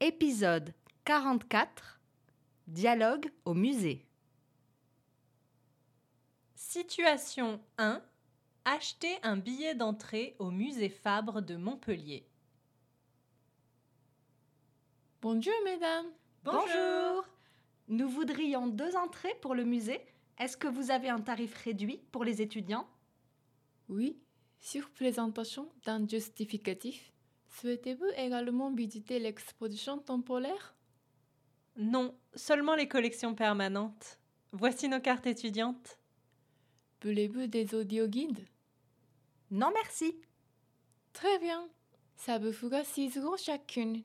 Épisode 44 Dialogue au musée. Situation 1 Acheter un billet d'entrée au musée Fabre de Montpellier. Bonjour mesdames. Bonjour. Nous voudrions deux entrées pour le musée. Est-ce que vous avez un tarif réduit pour les étudiants? Oui, sur présentation d'un justificatif, souhaitez-vous également visiter l'exposition temporaire? Non, seulement les collections permanentes. Voici nos cartes étudiantes. Voulez-vous des audio-guides Non, merci. Très bien. Ça vous fera 6 euros chacune.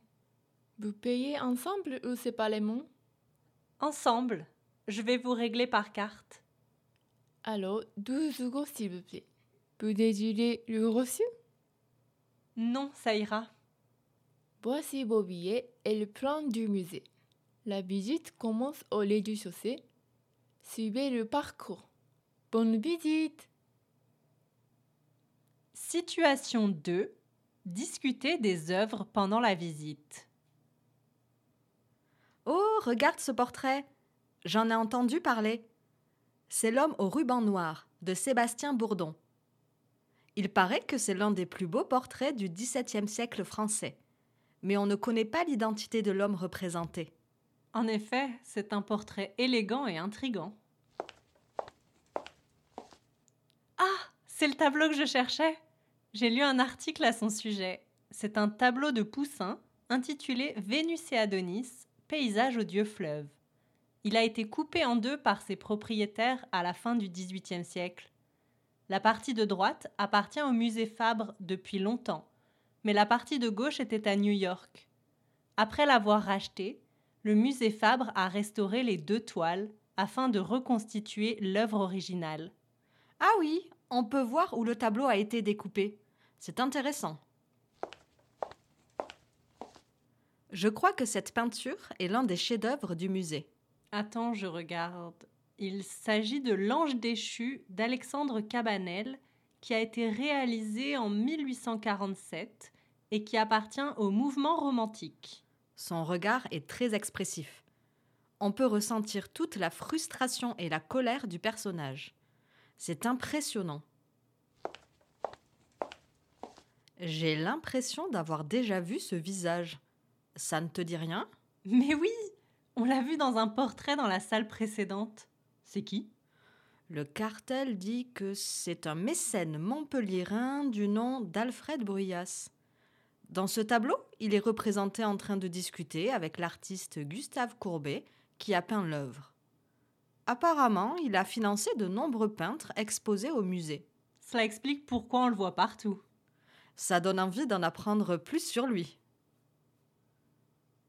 Vous payez ensemble ou séparément? Ensemble, je vais vous régler par carte. Alors, 12 euros s'il vous plaît. Vous désirez le reçu? Non, ça ira. Voici vos billets et le plan du musée. La visite commence au rez-du-chaussée. Suivez le parcours. Bonne visite Situation 2 Discuter des œuvres pendant la visite. Oh, regarde ce portrait. J'en ai entendu parler. C'est L'homme au ruban noir de Sébastien Bourdon. Il paraît que c'est l'un des plus beaux portraits du XVIIe siècle français, mais on ne connaît pas l'identité de l'homme représenté. En effet, c'est un portrait élégant et intrigant. Ah, c'est le tableau que je cherchais. J'ai lu un article à son sujet. C'est un tableau de Poussin intitulé Vénus et Adonis, paysage au dieu fleuve. Il a été coupé en deux par ses propriétaires à la fin du XVIIIe siècle. La partie de droite appartient au musée Fabre depuis longtemps, mais la partie de gauche était à New York. Après l'avoir racheté, le musée Fabre a restauré les deux toiles afin de reconstituer l'œuvre originale. Ah oui, on peut voir où le tableau a été découpé. C'est intéressant. Je crois que cette peinture est l'un des chefs-d'œuvre du musée. Attends, je regarde. Il s'agit de L'Ange déchu d'Alexandre Cabanel, qui a été réalisé en 1847 et qui appartient au mouvement romantique. Son regard est très expressif. On peut ressentir toute la frustration et la colère du personnage. C'est impressionnant. J'ai l'impression d'avoir déjà vu ce visage. Ça ne te dit rien? Mais oui, on l'a vu dans un portrait dans la salle précédente. C'est qui? Le cartel dit que c'est un mécène montpelliérain du nom d'Alfred Bruyas. Dans ce tableau, il est représenté en train de discuter avec l'artiste Gustave Courbet qui a peint l'œuvre. Apparemment, il a financé de nombreux peintres exposés au musée. Cela explique pourquoi on le voit partout. Ça donne envie d'en apprendre plus sur lui.